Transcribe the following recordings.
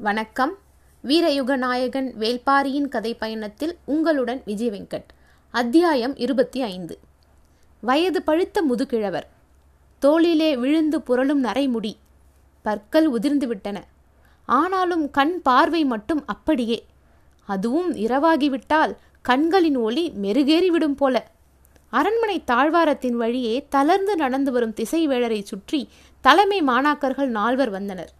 வணக்கம். வீரயுக நாயகன் வேல்பாரியின் கதை பயணத்தில் உங்களுடன் விஜய் வெங்கட். அத்தியாயம் இருபத்தி ஐந்து. வயது பழுத்த முதுகிழவர். தோளிலே விழுந்து புரளும் நரைமுடி. பற்கள் உதிர்ந்துவிட்டன. ஆனாலும் கண் பார்வை மட்டும் அப்படியே. அதுவும் இரவாகிவிட்டால் கண்களின் ஒளி மெருகேறிவிடும் போல. அரண்மனை தாழ்வாரத்தின் வழியே தளர்ந்து நடந்து வரும் திசைவேளரை சுற்றி தலைமை மாணாக்கர்கள் நால்வர் வந்தனர்.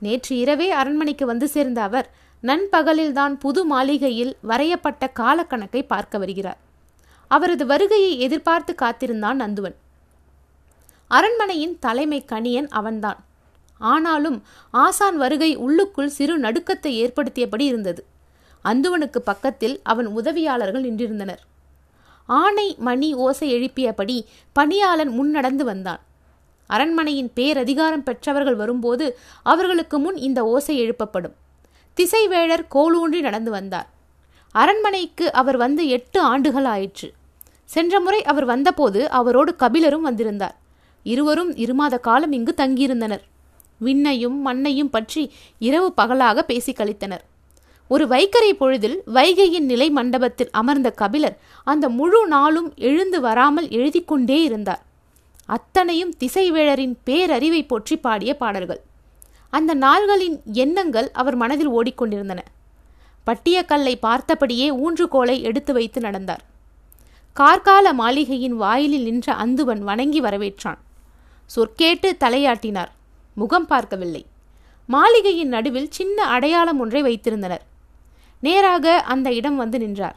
நேற்று இரவே அரண்மனைக்கு வந்து சேர்ந்த அவர் நண்பகலில்தான் புது மாளிகையில் வரையப்பட்ட காலக்கணக்கை பார்க்க வருகிறார். அவரது வருகையை எதிர்பார்த்து காத்திருந்தான் நந்துவன். அரண்மனையின் தலைமை கணியன் அவன்தான். ஆனாலும் ஆசான் வருகை உள்ளுக்குள் சிறு நடுக்கத்தை ஏற்படுத்தியபடி இருந்தது. அந்துவனுக்கு பக்கத்தில் அவன் உதவியாளர்கள் நின்றிருந்தனர். ஆணை மணி ஓசை எழுப்பியபடி பணியாளன் முன்னடந்து வந்தான். அரண்மனையின் பேரதிகாரம் பெற்றவர்கள் வரும்போது அவர்களுக்கு முன் இந்த ஓசை எழுப்பப்படும். திசைவேழர் கோலூன்றி நடந்து வந்தார். அரண்மனைக்கு அவர் வந்து எட்டு ஆண்டுகள் ஆயிற்று. சென்ற முறை அவர் வந்தபோது அவரோடு கபிலரும் வந்திருந்தார். இருவரும் இருமாத காலம் இங்கு தங்கியிருந்தனர். விண்ணையும் மண்ணையும் பற்றி இரவு பகலாக பேசி கழித்தனர். ஒரு வைக்கரை பொழுதில் வைகையின் நிலை மண்டபத்தில் அமர்ந்த கபிலர் அந்த முழு நாளும் எழுந்து வராமல் எழுதி கொண்டே இருந்தார். அத்தனையும் திசைவேழரின் பேரறிவை போற்றி பாடிய பாடல்கள். அந்த நாள்களின் எண்ணங்கள் அவர் மனதில் ஓடிக்கொண்டிருந்தன. பட்டியக்கல்லை பார்த்தபடியே ஊன்றுகோலை எடுத்து வைத்து நடந்தார். கார்கால மாளிகையின் வாயிலில் நின்ற அந்துவன் வணங்கி வரவேற்றான். சொற்கேட்டு தலையாட்டினார். முகம் பார்க்கவில்லை. மாளிகையின் நடுவில் சின்ன அடையாளம் ஒன்றை வைத்திருந்தனர். நேராக அந்த இடம் வந்து நின்றார்.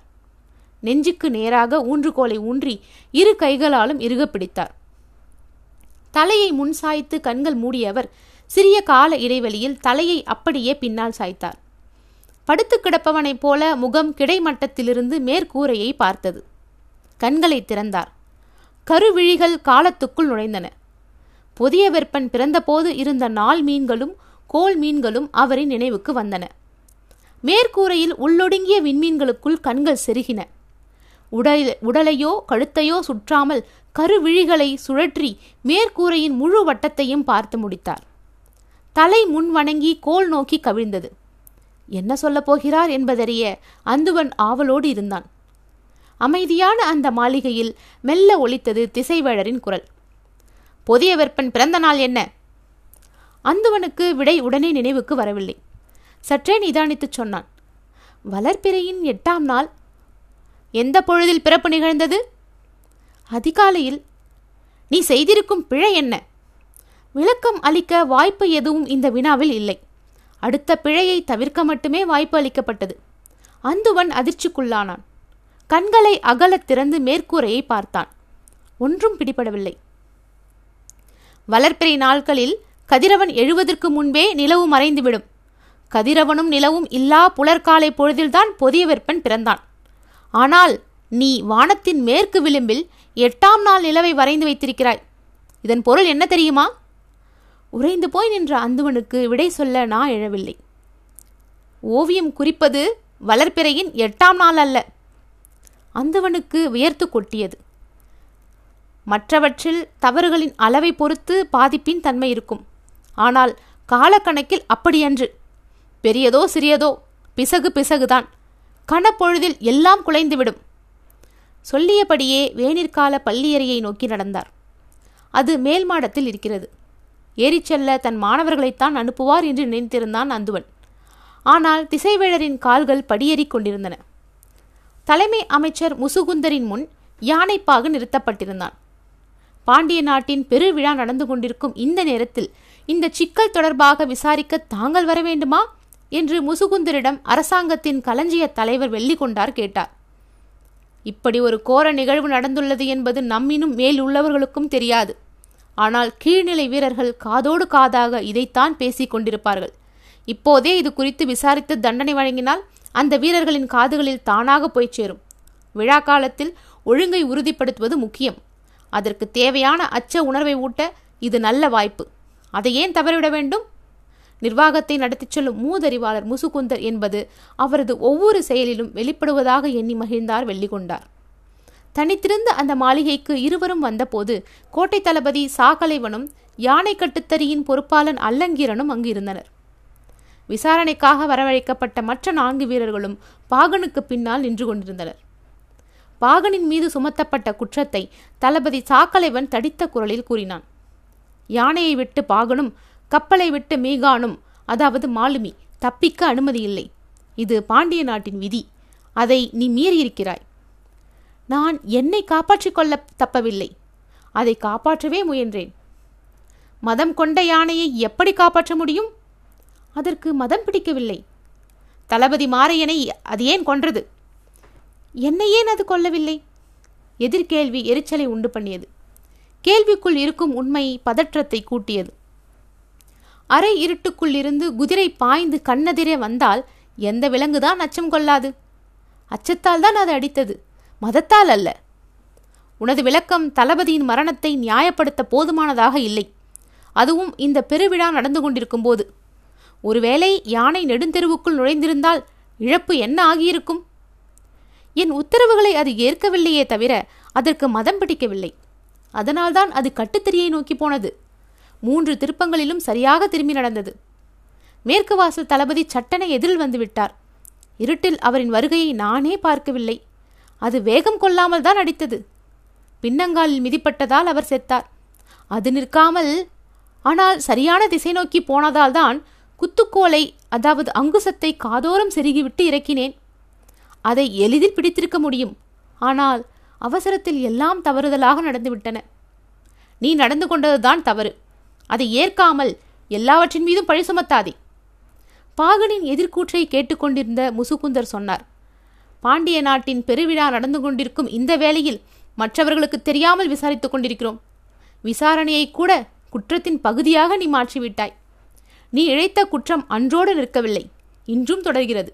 நெஞ்சுக்கு நேராக ஊன்றுகோலை ஊன்றி இரு கைகளாலும் இறுக பிடித்தார். தலையை முன் சாய்த்து கண்கள் மூடியவர் சிறிய கால இடைவெளியில் தலையை அப்படியே பின்னால் சாய்த்தார். படுத்து கிடப்பவனைப் போல முகம் கிடைமட்டத்திலிருந்து மேற்கூரையை பார்த்தது. கண்களை திறந்தார். கருவிழிகள் காலத்துக்குள் நுழைந்தன. புதிய வெப்பன் பிறந்தபோது இருந்த நாள் மீன்களும் கோல் மீன்களும் அவரின் நினைவுக்கு வந்தன. மேற்கூரையில் உள்ளொடுங்கிய விண்மீன்களுக்குள் கண்கள் செருகின. உடல் உடலையோ கழுத்தையோ சுற்றாமல் கருவிழிகளை சுழற்றி மேற்கூரையின் முழு வட்டத்தையும் பார்த்து முடித்தார். தலை முன் வணங்கி கோல் நோக்கி கவிழ்ந்தது. என்ன சொல்லப் போகிறார் என்பதறிய அந்துவன் ஆவலோடு இருந்தான். அமைதியான அந்த மாளிகையில் மெல்ல ஒலித்தது திசைவேழரின் குரல். புதிய வெப்பன் பிறந்த நாள் என்ன? அந்துவனுக்கு விடை உடனே நினைவுக்கு வரவில்லை. சற்றே நிதானித்துச் சொன்னான். வளர்ப்பிறையின் எட்டாம் நாள் எந்த பொழுதில் பிறப்பு நிகழ்ந்தது? அதிகாலையில். நீ செய்திருக்கும் பிழை என்ன? விளக்கம் அளிக்க வாய்ப்பு எதுவும் இந்த வினாவில் இல்லை. அடுத்த பிழையை தவிர்க்க மட்டுமே வாய்ப்பு அளிக்கப்பட்டது. அந்துவன் அதிர்ச்சிக்குள்ளானான். கண்களை அகலத் திறந்து மேற்கூரையை பார்த்தான். ஒன்றும் பிடிபடவில்லை. வளர்ப்பிறை நாட்களில் கதிரவன் எழுவதற்கு முன்பே நிலவு மறைந்துவிடும். கதிரவனும் நிலவும் இல்லா புலர்காலை பொழுதில்தான் பொதிய வெப்பன் பிறந்தான். ஆனால் நீ வானத்தின் மேற்கு விளிம்பில் எட்டாம் நாள் நிலவை வரைந்து வைத்திருக்கிறாய். இதன் பொருள் என்ன தெரியுமா? உறைந்து போய் நின்ற அந்துவனுக்கு விடை சொல்ல நான் எழவில்லை. ஓவியம் குறிப்பது வளர்ப்பிறையின் எட்டாம் நாள் அல்ல. அந்துவனுக்கு வியர்த்து கொட்டியது. மற்றவற்றில் தவறுகளின் அளவை பொறுத்து பாதிப்பின் தன்மை இருக்கும். ஆனால் காலக்கணக்கில் அப்படியன்று. பெரியதோ சிறியதோ பிசகு பிசகுதான். கணப்பொழுதில் எல்லாம் குலைந்துவிடும். சொல்லியபடியே வேனிற்கால பள்ளியறையை நோக்கி நடந்தார். அது மேல் மாடத்தில் இருக்கிறது. ஏறிச் செல்ல தன் மாணவர்களைத்தான் அனுப்புவார் என்று நினைத்திருந்தான் அந்துவன் ஆனால் திசைவேழரின் கால்கள் படியேறிக் கொண்டிருந்தன. தலைமை அமைச்சர் முசுகுந்தரின் முன் யானைப்பாக நிறுத்தப்பட்டிருந்தான். பாண்டிய நாட்டின் பெருவிழா நடந்து கொண்டிருக்கும் இந்த நேரத்தில் இந்த சிக்கல் தொடர்பாக விசாரிக்க தாங்கள் வர வேண்டுமா? என்று முசுகுந்தரிடம் அரசாங்கத்தின் களஞ்சிய தலைவர் வெள்ளிக்கொண்டார் கேட்டார். இப்படி ஒரு கோர நிகழ்வு நடந்துள்ளது என்பது நம்மினும் மேல் உள்ளவர்களுக்கும் தெரியாது. ஆனால் கீழ்நிலை வீரர்கள் காதோடு காதாக இதைத்தான் பேசிக் கொண்டிருப்பார்கள். இப்போதே இது குறித்து விசாரித்து தண்டனை வழங்கினால் அந்த வீரர்களின் காதுகளில் தானாக போய் சேரும். விழா காலத்தில் ஒழுங்கை உறுதிப்படுத்துவது முக்கியம். அதற்கு தேவையான அச்ச உணர்வை ஊட்ட இது நல்ல வாய்ப்பு. அதை ஏன் தவறிவிட வேண்டும்? நிர்வாகத்தை நடத்திச் செல்லும் மூதறிவாளர் முசுகுந்தர் என்பது அவரது ஒவ்வொரு செயலிலும் வெளிப்படுவதாக எண்ணி மகிழ்ந்தார் வெள்ளிகொண்டார். தனித்திருந்த அந்த மாளிகைக்கு இருவரும் வந்தபோது கோட்டை தளபதி சாகலைவனும் யானை கட்டுத்தறியின் பொறுப்பாளன் அல்லங்கீரனும் அங்கு இருந்தனர் விசாரணைக்காக வரவழைக்கப்பட்ட மற்ற நான்கு வீரர்களும் பாகனுக்கு பின்னால் நின்று கொண்டிருந்தனர். பாகனின் மீது சுமத்தப்பட்ட குற்றத்தை தளபதி சாக்கலைவன் தடித்த குரலில் கூறினான். யானையை விட்டு பாகனும் கப்பலை விட்டு மீகானும் அதாவது மாலுமி தப்பிக்க அனுமதி இல்லை இது பாண்டிய நாட்டின் விதி. அதை நீ மீறியிருக்கிறாய். நான் என்னை காப்பாற்றிக் கொள்ள தப்பவில்லை. அதை காப்பாற்றவே முயன்றேன். மதம் கொண்ட யானையை எப்படி காப்பாற்ற முடியும்? அதற்கு மதம் பிடிக்கவில்லை. தளபதி மாரையனை அது ஏன் கொன்றது? என்னை ஏன் அது கொல்லவில்லை? எதிர்கேள்வி எரிச்சலை உண்டு பண்ணியது. கேள்விக்குள் இருக்கும் உண்மை பதற்றத்தை கூட்டியது. அரை இருட்டுக்குள்ளிருந்து குதிரை பாய்ந்து கண்ணெதிரே வந்தால் எந்த விலங்குதான் அச்சம் கொள்ளாது. அச்சத்தால் தான் அது அடித்தது. மதத்தால் அல்ல. உனது விளக்கம் தளபதியின் மரணத்தை நியாயப்படுத்த போதுமானதாக இல்லை. அதுவும் இந்த பெருவிழா நடந்து கொண்டிருக்கும் போது. ஒருவேளை யானை நெடுந்தெருவுக்குள் நுழைந்திருந்தால் இழப்பு என்ன ஆகியிருக்கும்? என் உத்தரவுகளை அது ஏற்கவில்லையே தவிர அதற்கு மதம் பிடிக்கவில்லை. அதனால்தான் அது கட்டுத்திரியை நோக்கி போனது. மூன்று திருப்பங்களிலும் சரியாக திரும்பி நடந்தது. மேற்கு வாசல் தளபதி சட்டனை எதிரில் வந்துவிட்டார் இருட்டில் அவரின் வருகையை நானே பார்க்கவில்லை. அது வேகம் கொள்ளாமல் தான் அடித்தது. பின்னங்காலில் மிதிப்பட்டதால் அவர் செத்தார். அது நிற்காமல் ஆனால் சரியான திசை நோக்கி போனதால் தான் குத்துக்கோலை அதாவது அங்குசத்தை காதோரம் செருகிவிட்டு இறக்கினேன். அதை எளிதில் பிடித்திருக்க முடியும். ஆனால் அவசரத்தில் எல்லாம் தவறுதலாக நடந்துவிட்டன. நீ நடந்து கொண்டதுதான் தவறு. அதை ஏற்காமல் எல்லாவற்றின் மீதும் பழி சுமத்தாதே. பாகனின் எதிர்கூற்றை கேட்டுக்கொண்டிருந்த முசுகுந்தர் சொன்னார் பாண்டிய நாட்டின் பெருவிழா நடந்து கொண்டிருக்கும் இந்த வேளையில் மற்றவர்களுக்கு தெரியாமல் விசாரித்துக் கொண்டிருக்கிறோம். விசாரணையை கூட குற்றத்தின் பகுதியாக நீ மாற்றிவிட்டாய். நீ இழைத்த குற்றம் அன்றோடு நிற்கவில்லை. இன்றும் தொடர்கிறது.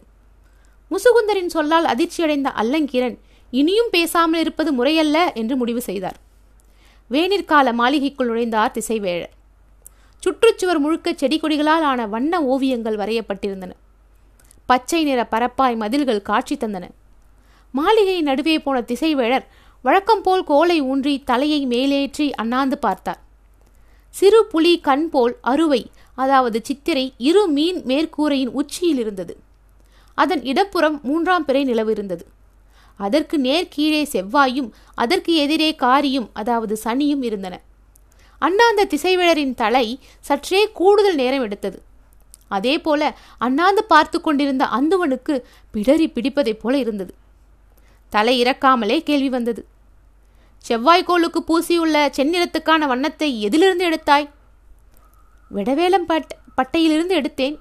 முசுகுந்தரின் சொல்லால் அதிர்ச்சியடைந்த அல்லங்கீரன் இனியும் பேசாமல் இருப்பது முறையல்ல என்று முடிவு செய்தார். வேனிற்கால மாளிகைக்குள் நுழைந்தார் திசைவேழர். சுற்றுச்சுவர் முழுக்க செடி கொடிகளால் ஆன வண்ண ஓவியங்கள் வரையப்பட்டிருந்தன. பச்சை நிற பரப்பாய் மதில்கள் காட்சி தந்தன. மாளிகை நடுவே போன திசைவேழர் வழக்கம் போல் கோலை ஊன்றி தலையை மேலேற்றி அண்ணாந்து பார்த்தார். சிறு புலி கண் போல் அறுவை அதாவது சித்திரை இரு மீன் மேற்கூரையின் உச்சியில் இருந்தது. அதன் இடப்புறம் மூன்றாம் பிறை நிலவு இருந்தது அதற்கு நேர் கீழே செவ்வாயும் அதற்கு எதிரே காரியும் அதாவது சனியும் இருந்தன. அண்ணாந்த திசைவிழரின் தலை சற்றே கூடுதல் நேரம் எடுத்தது. அதே போல அண்ணாந்து பார்த்து கொண்டிருந்த அந்துவனுக்கு பிடரி பிடிப்பதைப் போல இருந்தது. தலை இறக்காமலே கேள்வி வந்தது. செவ்வாய்க்கோளுக்கு பூசியுள்ள செந்நிறத்துக்கான வண்ணத்தை எதிலிருந்து எடுத்தாய்? விடவேலம் பட் பட்டையிலிருந்து எடுத்தேன்.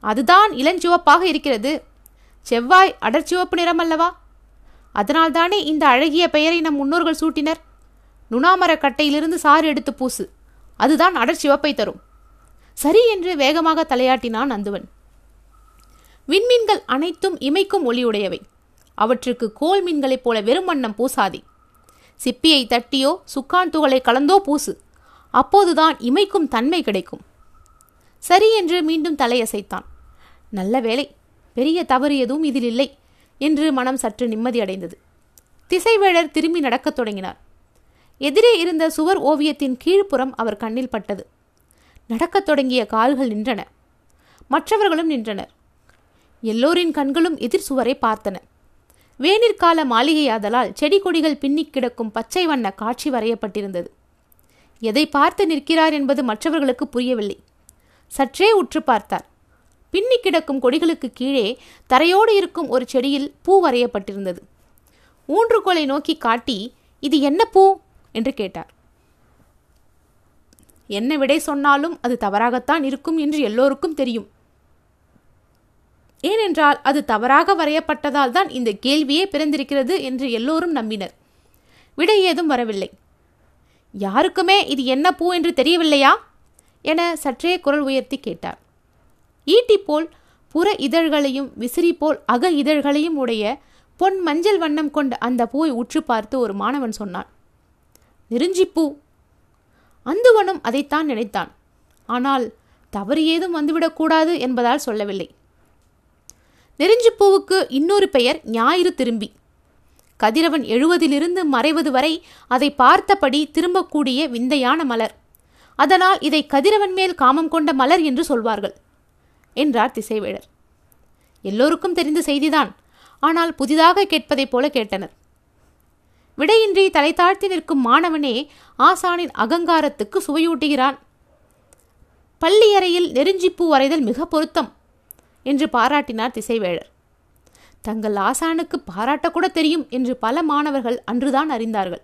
அதுதான் இளஞ்சிவப்பாக இருக்கிறது. செவ்வாய் அடர்ச்சிவப்பு நிறமல்லவா? அதனால்தானே இந்த அழகிய பெயரை நம் முன்னோர்கள் சூட்டினர்? நுணாமர கட்டையிலிருந்து சாறு எடுத்து பூசு. அதுதான் அடர்ச்சிவப்பை தரும். சரி என்று வேகமாக தலையாட்டினான் அந்துவன் விண்மீன்கள் அனைத்தும் இமைக்கும் ஒளியுடையவை. அவற்றுக்கு கோல் மீன்களைப் போல வெறும் வண்ணம் பூசாதே. சிப்பியை தட்டியோ சுக்கான் துகளை கலந்தோ பூசு. அப்போதுதான் இமைக்கும் தன்மை கிடைக்கும். சரி என்று மீண்டும் தலையசைத்தான். நல்ல வேலை பெரிய தவறு எதுவும் இதில் இல்லை என்று மனம் சற்று நிம்மதியடைந்தது. திசைவேழர் திரும்பி நடக்கத் தொடங்கினார். எதிரே இருந்த சுவர் ஓவியத்தின் கீழ்ப்புறம் அவர் கண்ணில் பட்டது. நடக்கத் தொடங்கிய கால்கள் நின்றன. மற்றவர்களும் நின்றனர். எல்லோரின் கண்களும் எதிர் சுவரை பார்த்தன. வேனிற்கால மாளிகையாதலால் செடி கொடிகள் பின்னிக் கிடக்கும் பச்சை வண்ண காட்சி வரையப்பட்டிருந்தது. எதை பார்த்து நிற்கிறார் என்பது மற்றவர்களுக்கு புரியவில்லை. சற்றே உற்று பார்த்தார். பின்னி கிடக்கும் கொடிகளுக்கு கீழே தரையோடு இருக்கும் ஒரு செடியில் பூ வரையப்பட்டிருந்தது. ஊன்றுகோலை நோக்கி காட்டி இது என்ன பூ? என்று கேட்டார். என்ன விடை சொன்னாலும் அது தவறாகத்தான் இருக்கும் என்று எல்லோருக்கும் தெரியும். ஏனென்றால் அது தவறாக வரையப்பட்டதால் தான் இந்த கேள்வியே பிறந்திருக்கிறது என்று எல்லோரும் நம்பினர். விடை ஏதும் வரவில்லை. யாருக்குமே இது என்ன பூ என்று தெரியவில்லையா? என சற்றே குரல் உயர்த்தி கேட்டார். ஈட்டி போல் புற இதழ்களையும் விசிறி போல் அக இதழ்களையும் உடைய பொன் மஞ்சள் வண்ணம் கொண்ட அந்த பூவை உற்று பார்த்து ஒரு மாணவன் சொன்னான். நெருஞ்சிப்பூ. அந்துவனும் அதைத்தான் நினைத்தான். ஆனால் தவறு ஏதும் வந்துவிடக்கூடாது என்பதால் சொல்லவில்லை. நெருஞ்சிப்பூவுக்கு இன்னொரு பெயர் ஞாயிறு திரும்பி. கதிரவன் எழுவதிலிருந்து மறைவது வரை அதை பார்த்தபடி திரும்பக்கூடிய விந்தையான மலர். அதனால் இதை கதிரவன் மேல் காமம் கொண்ட மலர் என்று சொல்வார்கள் என்றார் திசைவேடர். எல்லோருக்கும் தெரிந்த செய்திதான். ஆனால் புதிதாக கேட்பதைப் போல கேட்டனர். விடையின்றி தலை தாழ்த்தி நிற்கும் மாணவனே ஆசானின் அகங்காரத்துக்கு சுவையூட்டுகிறான். பள்ளியறையில் நெருஞ்சிப்பூ வரைதல் மிக பொருத்தம் என்று பாராட்டினார் திசைவேழர் தங்கள் ஆசானுக்கு பாராட்டக்கூட தெரியும் என்று பல மாணவர்கள் அன்றுதான் அறிந்தார்கள்.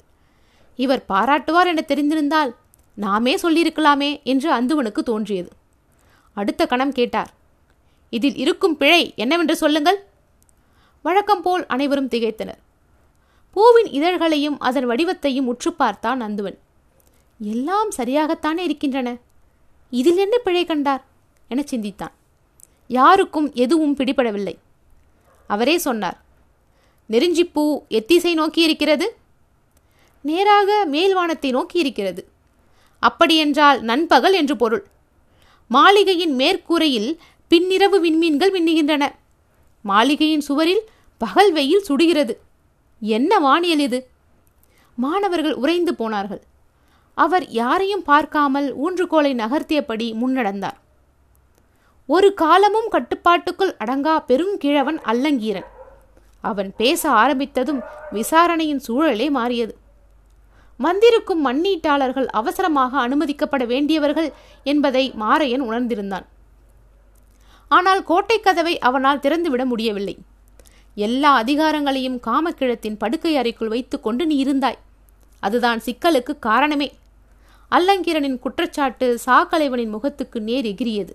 இவர் பாராட்டுவார் என தெரிந்திருந்தால் நாமே சொல்லியிருக்கலாமே என்று அந்துவனுக்கு தோன்றியது. அடுத்த கணம் கேட்டார் இதில் இருக்கும் பிழை என்னவென்று சொல்லுங்கள்? வழக்கம் போல் அனைவரும் திகைத்தனர். பூவின் இதழ்களையும் அதன் வடிவத்தையும் உற்று பார்த்தான் நந்துவன். எல்லாம் சரியாகத்தானே இருக்கின்றன? இதில் என்ன பிழை கண்டார்? என சிந்தித்தான். யாருக்கும் எதுவும் பிடிபடவில்லை. அவரே சொன்னார் நெருஞ்சிப்பூ எத்திசை நோக்கி இருக்கிறது நேராக மேல்வானத்தை நோக்கி இருக்கிறது அப்படியென்றால் நண்பகல் என்று பொருள். மாளிகையின் மேற்கூரையில் பின்னிரவு விண்மீன்கள் மின்னுகின்றன. மாளிகையின் சுவரில் பகல் வெயில் சுடுகிறது. என்ன வானியல் இது? மாணவர்கள் உறைந்து போனார்கள். அவர் யாரையும் பார்க்காமல் ஊன்றுகோலை நகர்த்தியபடி முன்னடந்தார். ஒரு காலமும் கட்டுப்பாட்டுக்குள் அடங்கா பெருங்கிழவன் அல்லங்கீரன். அவன் பேச ஆரம்பித்ததும் விசாரணையின் சூழலே மாறியது. வந்திருக்கும் மண்ணீட்டாளர்கள் அவசரமாக அனுமதிக்கப்பட வேண்டியவர்கள் என்பதை மாரையன் உணர்ந்திருந்தான். ஆனால் கோட்டை கதவை அவனால் திறந்துவிட முடியவில்லை. எல்லா அதிகாரங்களையும் காமக்கிழத்தின் படுக்கை அறைக்குள் வைத்துக்கொண்டு நீ இருந்தாய். அதுதான் சிக்கலுக்கு காரணமே. அல்லங்கிரனின் குற்றச்சாட்டு சாக்கலைவனின் முகத்துக்கு நேர் எகிரியது.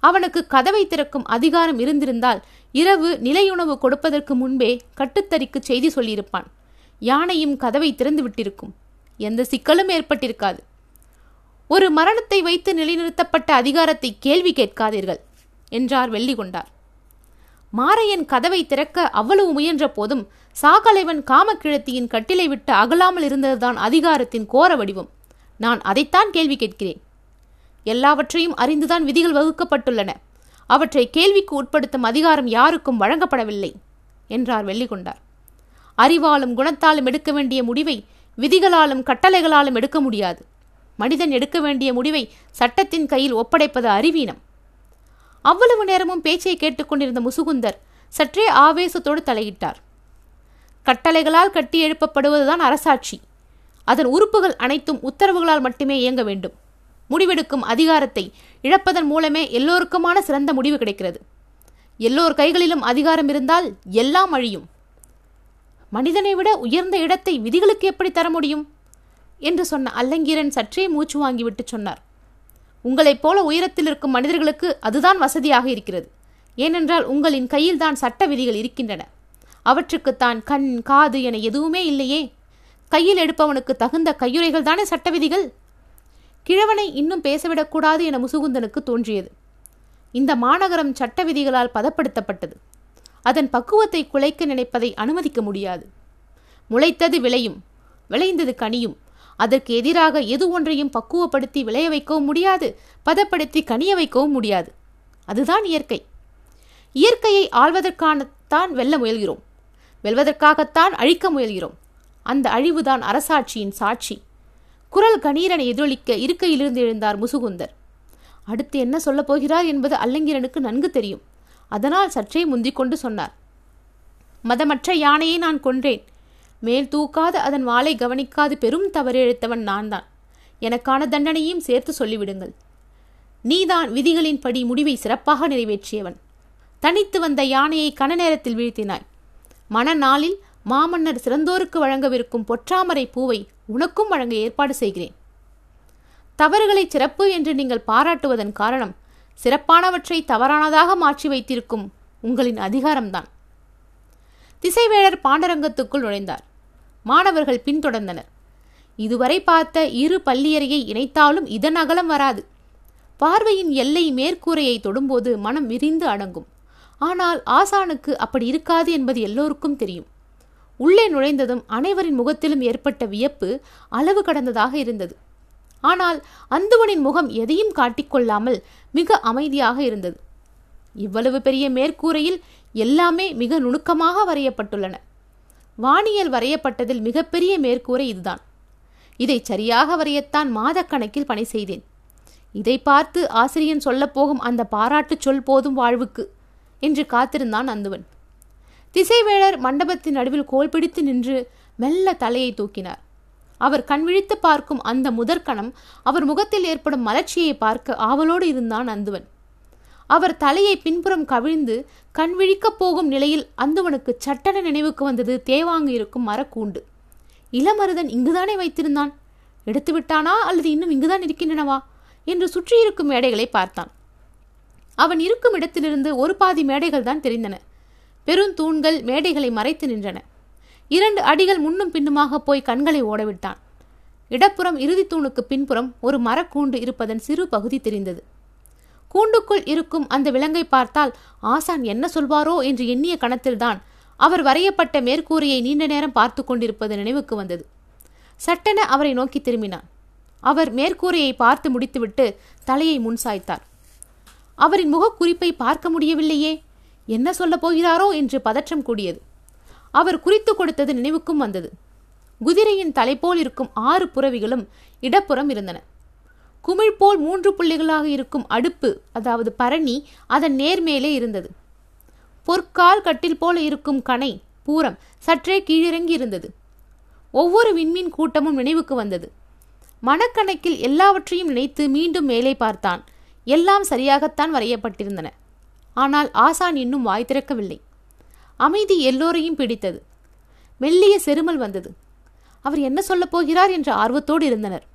அவனுக்கு கதவை திறக்கும் அதிகாரம் இருந்திருந்தால் இரவு நிலையுணவு கொடுப்பதற்கு முன்பே கட்டுத்தறிக்கு செய்தி சொல்லியிருப்பான். யானையும் கதவை திறந்து விட்டிருக்கும். எந்த சிக்கலும் ஏற்பட்டிருக்காது. ஒரு மரணத்தை வைத்து நிலைநிறுத்தப்பட்ட அதிகாரத்தை கேள்வி கேட்காதீர்கள் என்றார் வெள்ளிகொண்டார். மாரையன் கதவை திறக்க அவ்வளவு முயன்ற போதும் சாகலைவன் காமக்கிழத்தியின் கட்டிலை விட்டு அகலாமல் இருந்ததுதான் அதிகாரத்தின் கோர வடிவம். நான் அதைத்தான் கேள்வி கேட்கிறேன். எல்லாவற்றையும் அறிந்துதான் விதிகள் வகுக்கப்பட்டுள்ளன. அவற்றை கேள்விக்கு உட்படுத்தும் அதிகாரம் யாருக்கும் வழங்கப்படவில்லை என்றார் வெள்ளிகொண்டார். அறிவாலும் குணத்தாலும் எடுக்க வேண்டிய முடிவை விதிகளாலும் கட்டளைகளாலும் எடுக்க முடியாது. மனிதன் எடுக்க வேண்டிய முடிவை சட்டத்தின் கையில் ஒப்படைப்பது அறிவீனம். அவ்வளவு நேரமும் பேச்சை கேட்டுக்கொண்டிருந்த முசுகுந்தர் சற்றே ஆவேசத்தோடு தலையிட்டார். கட்டளைகளால் கட்டி எழுப்பப்படுவதுதான் அரசாட்சி. அதன் உறுப்புகள் அனைத்தும் உத்தரவுகளால் மட்டுமே இயங்க வேண்டும். முடிவெடுக்கும் அதிகாரத்தை இழப்பதன் மூலமே எல்லோருக்குமான சிறந்த முடிவு கிடைக்கிறது. எல்லோர் கைகளிலும் அதிகாரம் இருந்தால் எல்லாம் அழியும். மனிதனை விட உயர்ந்த இடத்தை விதிகளுக்கு எப்படி தர முடியும்? என்று சொன்ன அல்லங்கீரன் சற்றே மூச்சு வாங்கிவிட்டு சொன்னார். உங்களைப் போல உயரத்தில் இருக்கும் மனிதர்களுக்கு அதுதான் வசதியாக இருக்கிறது. ஏனென்றால் உங்களின் கையில் தான் சட்ட விதிகள் இருக்கின்றன. அவற்றுக்குத்தான் கண் காது என எதுவுமே இல்லையே. கையில் எடுப்பவனுக்கு தகுந்த கையுறைகள் தானே சட்ட விதிகள்? கிழவனை இன்னும் பேசவிடக்கூடாது என முசுகுந்தனுக்கு தோன்றியது. இந்த மாநகரம் சட்ட விதிகளால் பதப்படுத்தப்பட்டது. அதன் பக்குவத்தை குலைக்க நினைப்பதை அனுமதிக்க முடியாது. முளைத்தது விளையும் விளைந்தது கனியும். அதற்கு எதிராக எது ஒன்றையும் பக்குவப்படுத்தி விளைய வைக்கவும் முடியாது பதப்படுத்தி கனிய வைக்கவும் முடியாது. அதுதான் இயற்கை. இயற்கையை ஆள்வதற்கானத்தான் வெல்ல முயல்கிறோம். வெல்வதற்காகத்தான் அழிக்க முயல்கிறோம். அந்த அழிவுதான் அரசாட்சியின் சாட்சி. குரல் கணீரனை எதிரொலிக்க இருக்கையிலிருந்து எழுந்தார் முசுகுந்தர். அடுத்து என்ன சொல்லப் போகிறார் என்பது அல்லங்கிரனுக்கு நன்கு தெரியும். அதனால் சற்றே முந்திக் கொண்டு சொன்னார். மதமற்ற யானையை நான் கொன்றேன். மேல் தூக்காத அதன் வாளை கவனிக்காது பெரும் தவறிழைத்தவன் நான் தான் எனக்கான தண்டனையும் சேர்த்து சொல்லிவிடுங்கள். நீதான் விதிகளின்படி முடிவை சிறப்பாக நிறைவேற்றியவன். தனித்து வந்த யானையை கன நேரத்தில் வீழ்த்தினாய். மனநாளில் மாமன்னர் சிறந்தோருக்கு வழங்கவிருக்கும் பொற்றாமரை பூவை உனக்கும் வழங்க ஏற்பாடு செய்கிறேன். தவறுகளை சிறப்பு என்று நீங்கள் பாராட்டுவதன் காரணம் சிறப்பானவற்றை தவறானதாக மாற்றி வைத்திருக்கும் உங்களின் அதிகாரம்தான். திசைவேழர் பாண்டரங்கத்துக்குள் நுழைந்தார். மாணவர்கள் பின்தொடர்ந்தனர். இதுவரை பார்த்த இரு பள்ளியறையை இணைத்தாலும் இதன் அகலம் வராது. பார்வையின் எல்லை மேற்கூரையை தொடும்போது மனம் விரிந்து அடங்கும். ஆனால் ஆசானுக்கு அப்படி இருக்காது என்பது எல்லோருக்கும் தெரியும். உள்ளே நுழைந்ததும் அனைவரின் முகத்திலும் ஏற்பட்ட வியப்பு அளவு கடந்ததாக இருந்தது. ஆனால் அந்துவனின் முகம் எதையும் காட்டிக்கொள்ளாமல் மிக அமைதியாக இருந்தது. இவ்வளவு பெரிய மேற்கூரையில் எல்லாமே மிக நுணுக்கமாக வரையப்பட்டுள்ளன. வானியல் வரையப்பட்டதில் மிகப்பெரிய மேற்கூரை இதுதான். இதை சரியாக வரையத்தான் மாதக்கணக்கில் பணி செய்தேன். இதை பார்த்து ஆசிரியன் சொல்லப்போகும் அந்த பாராட்டுச் சொல் போதும் வாழ்வுக்கு என்று காத்திருந்தான் அந்துவன் திசைவேளர் மண்டபத்தின் நடுவில் கோல் பிடித்து நின்று மெல்ல தலையை தூக்கினார். அவர் கண்விழித்து பார்க்கும் அந்த முதற்கணம் அவர் முகத்தில் ஏற்படும் மலர்ச்சியை பார்க்க ஆவலோடு இருந்தான் அந்துவன் அவர் தலையை பின்புறம் கவிழ்ந்து கண் விழிக்கப் போகும் நிலையில் அந்துவனுக்கு சட்டன நினைவுக்கு வந்தது தேவாங்கு இருக்கும் மரக்கூண்டு. இளமருதன் இங்குதானே வைத்திருந்தான்? எடுத்து விட்டானா அல்லது இன்னும் இங்குதான் இருக்கின்றனவா? என்று சுற்றியிருக்கும் மேடைகளை பார்த்தான். அவன் இருக்கும் இடத்திலிருந்து ஒரு பாதி மேடைகள் தான் தெரிந்தன. பெருந்தூண்கள் மேடைகளை மறைத்து நின்றன. இரண்டு அடிகள் முன்னும் பின்னுமாக போய் கண்களை ஓடவிட்டான். இடப்புறம் இறுதி தூணுக்கு பின்புறம் ஒரு மரக்கூண்டு இருப்பதன் சிறு பகுதி தெரிந்தது. கூண்டுக்குள் இருக்கும் அந்த விலங்கை பார்த்தால் ஆசான் என்ன சொல்வாரோ? என்று எண்ணிய கணத்தில்தான் அவர் வரையப்பட்ட மேற்கூரையை நீண்ட நேரம் பார்த்து கொண்டிருப்பது நினைவுக்கு வந்தது. சட்டென அவரை நோக்கி திரும்பினான். அவர் மேற்கூரையை பார்த்து முடித்துவிட்டு தலையை முன் சாய்த்தார். அவரின் முகக்குறிப்பை பார்க்க முடியவில்லையே என்ன சொல்லப் போகிறாரோ என்று பதற்றம் கூடியது. அவர் குறித்து கொடுத்தது நினைவுக்கும் வந்தது. குதிரையின் தலைபோல் இருக்கும் ஆறு புறவிகளும் இடப்புறம் இருந்தன. குமிழ் போல் மூன்று புள்ளிகளாக இருக்கும் அடுப்பு அதாவது பரணி அதன் நேர்மேலே இருந்தது. பொற்கால் கட்டில் போல இருக்கும் கனை பூரம் சற்றே கீழிறங்கி இருந்தது. ஒவ்வொரு விண்மீன் கூட்டமும் நினைவுக்கு வந்தது. மனக்கணக்கில் எல்லாவற்றையும் நினைத்து மீண்டும் மேலே பார்த்தான். எல்லாம் சரியாகத்தான் வரையப்பட்டிருந்தன. ஆனால் ஆசான் இன்னும் வாய் திறக்கவில்லை. அமைதி எல்லோரையும் பிடித்தது. மெல்லிய செருமல் வந்தது. அவர் என்ன சொல்லப் போகிறார் என்ற ஆர்வத்தோடு இருந்தனர்.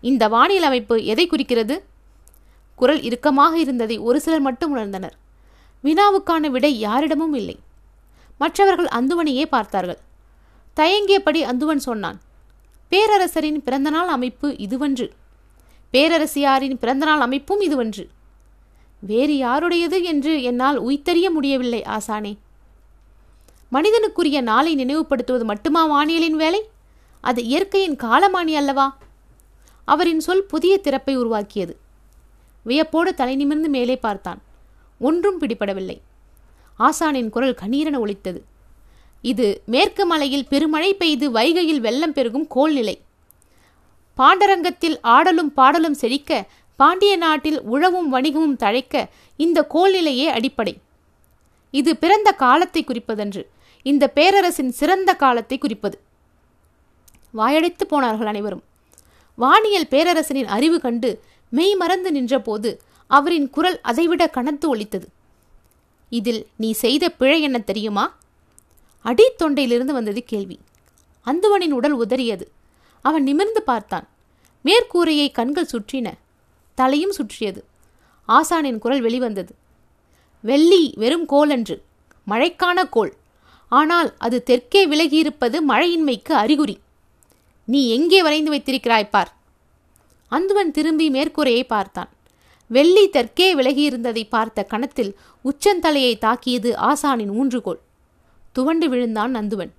இந்த வானியல் அமைப்பு எதை குறிக்கிறது? குரல் இறுக்கமாக இருந்ததை ஒரு சிலர் மட்டும் உணர்ந்தனர். வினாவுக்கான விடை யாரிடமும் இல்லை. மற்றவர்கள் அந்துவனையே பார்த்தார்கள். தயங்கியபடி அந்துவன் சொன்னான் பேரரசரின் பிறந்தநாள் அமைப்பு இதுவன்று. பேரரசியாரின் பிறந்தநாள் அமைப்பும் இதுவன்று. வேறு யாருடையது என்று என்னால் உய்த்தறிய முடியவில்லை ஆசானே. மனிதனுக்குரிய நாளை நினைவுபடுத்துவது மட்டுமா வானியலின் வேலை? அது இயற்கையின் காலமானி அல்லவா? அவரின் சொல் புதிய திறப்பை உருவாக்கியது. வியப்போடு தலை நிமிர்ந்து மேலே பார்த்தான். ஒன்றும் பிடிபடவில்லை. ஆசானின் குரல் கண்ணீரென ஒலித்தது. இது மேற்கு மலையில் பெருமழை பெய்து வைகையில் வெள்ளம் பெருகும் கோல்நிலை பாண்டரங்கத்தில் ஆடலும் பாடலும் செழிக்க பாண்டிய நாட்டில் உழவும் வணிகமும் தழைக்க இந்த கோல்நிலையே அடிப்படை. இது பிறந்த காலத்தை குறிப்பதன்று. இந்த பேரரசின் சிறந்த காலத்தை குறிப்பது. வாயடைத்து போனார்கள் அனைவரும். வானியல் பேரரசனின் அறிவு கண்டு மெய் மறந்து நின்றபோது அவரின் குரல் அதைவிட கனத்து ஒலித்தது. இதில் நீ செய்த பிழை என்ன தெரியுமா? அடித்தொண்டையிலிருந்து வந்தது கேள்வி. அந்துவனின் உடல் உதறியது. அவன் நிமிர்ந்து பார்த்தான். மேற்கூரையை கண்கள் சுற்றின. தலையும் சுற்றியது. ஆசானின் குரல் வெளிவந்தது. வெள்ளி வெறும் கோலன்று மழைக்கான கோல். ஆனால் அது தெற்கே விலகியிருப்பது மழையின்மைக்கு அறிகுறி. நீ எங்கே வரைந்து வைத்திருக்கிறாய் பார். அந்துவன் திரும்பி மேற்கூரையை பார்த்தான். வெள்ளி தெற்கே விலகியிருந்ததை பார்த்த கணத்தில் உச்சந்தலையை தாக்கியது ஆசானின் ஊன்றுகோல். துவண்டு விழுந்தான் நந்துவன்.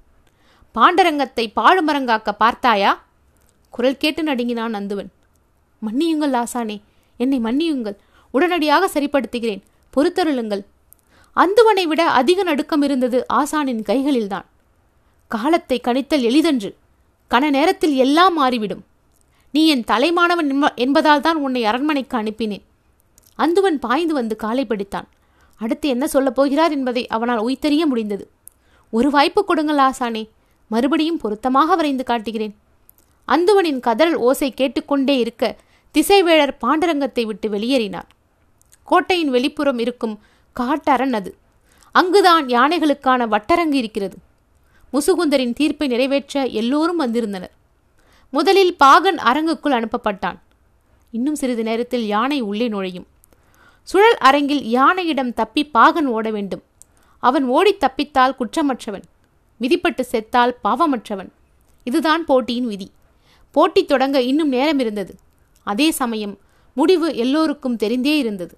பாண்டரங்கத்தை பாழுமரங்காக்க பார்த்தாயா? குரல் கேட்டு நடுங்கினான் நந்துவன். மன்னியுங்கள் ஆசானே என்னை மன்னியுங்கள். உடனடியாக சரிப்படுத்துகிறேன். பொறுத்தருளுங்கள். அந்துவனை விட அதிக நடுக்கம் இருந்தது ஆசானின் கைகளில்தான். காலத்தை கணித்தல் எளிதன்று. கன நேரத்தில் எல்லாம் மாறிவிடும். நீ என் தலைமானவன் என்பதால் தான் உன்னை அரண்மனைக்கு அனுப்பினேன். அந்துவன் பாய்ந்து வந்து காலை படித்தான். அடுத்து என்ன சொல்லப் போகிறார் என்பதை அவனால் உய்தறிய முடிந்தது. ஒரு வாய்ப்பு கொடுங்கள் ஆசானே மறுபடியும் பொருத்தமாக வரைந்து காட்டுகிறேன். அந்துவனின் கதறல் ஓசை கேட்டுக்கொண்டே இருக்க திசைவேழர் பாண்டரங்கத்தை விட்டு வெளியேறினார். கோட்டையின் வெளிப்புறம் இருக்கும் காட்டரண் அது. அங்குதான் யானைகளுக்கான வட்டரங்கு இருக்கிறது. முசுகுந்தரின் தீர்ப்பை நிறைவேற்ற எல்லோரும் வந்திருந்தனர். முதலில் பாகன் அரங்குக்குள் அனுப்பப்பட்டான். இன்னும் சிறிது நேரத்தில் யானை உள்ளே நுழையும். சுழல் அரங்கில் யானையிடம் தப்பி பாகன் ஓட வேண்டும். அவன் ஓடி தப்பித்தால் குற்றமற்றவன். விதிப்பட்டு செத்தால் பாவமற்றவன். இதுதான் போட்டியின் விதி. போட்டி தொடங்க இன்னும் நேரம் இருந்தது அதே சமயம் முடிவு எல்லோருக்கும் தெரிந்தே இருந்தது.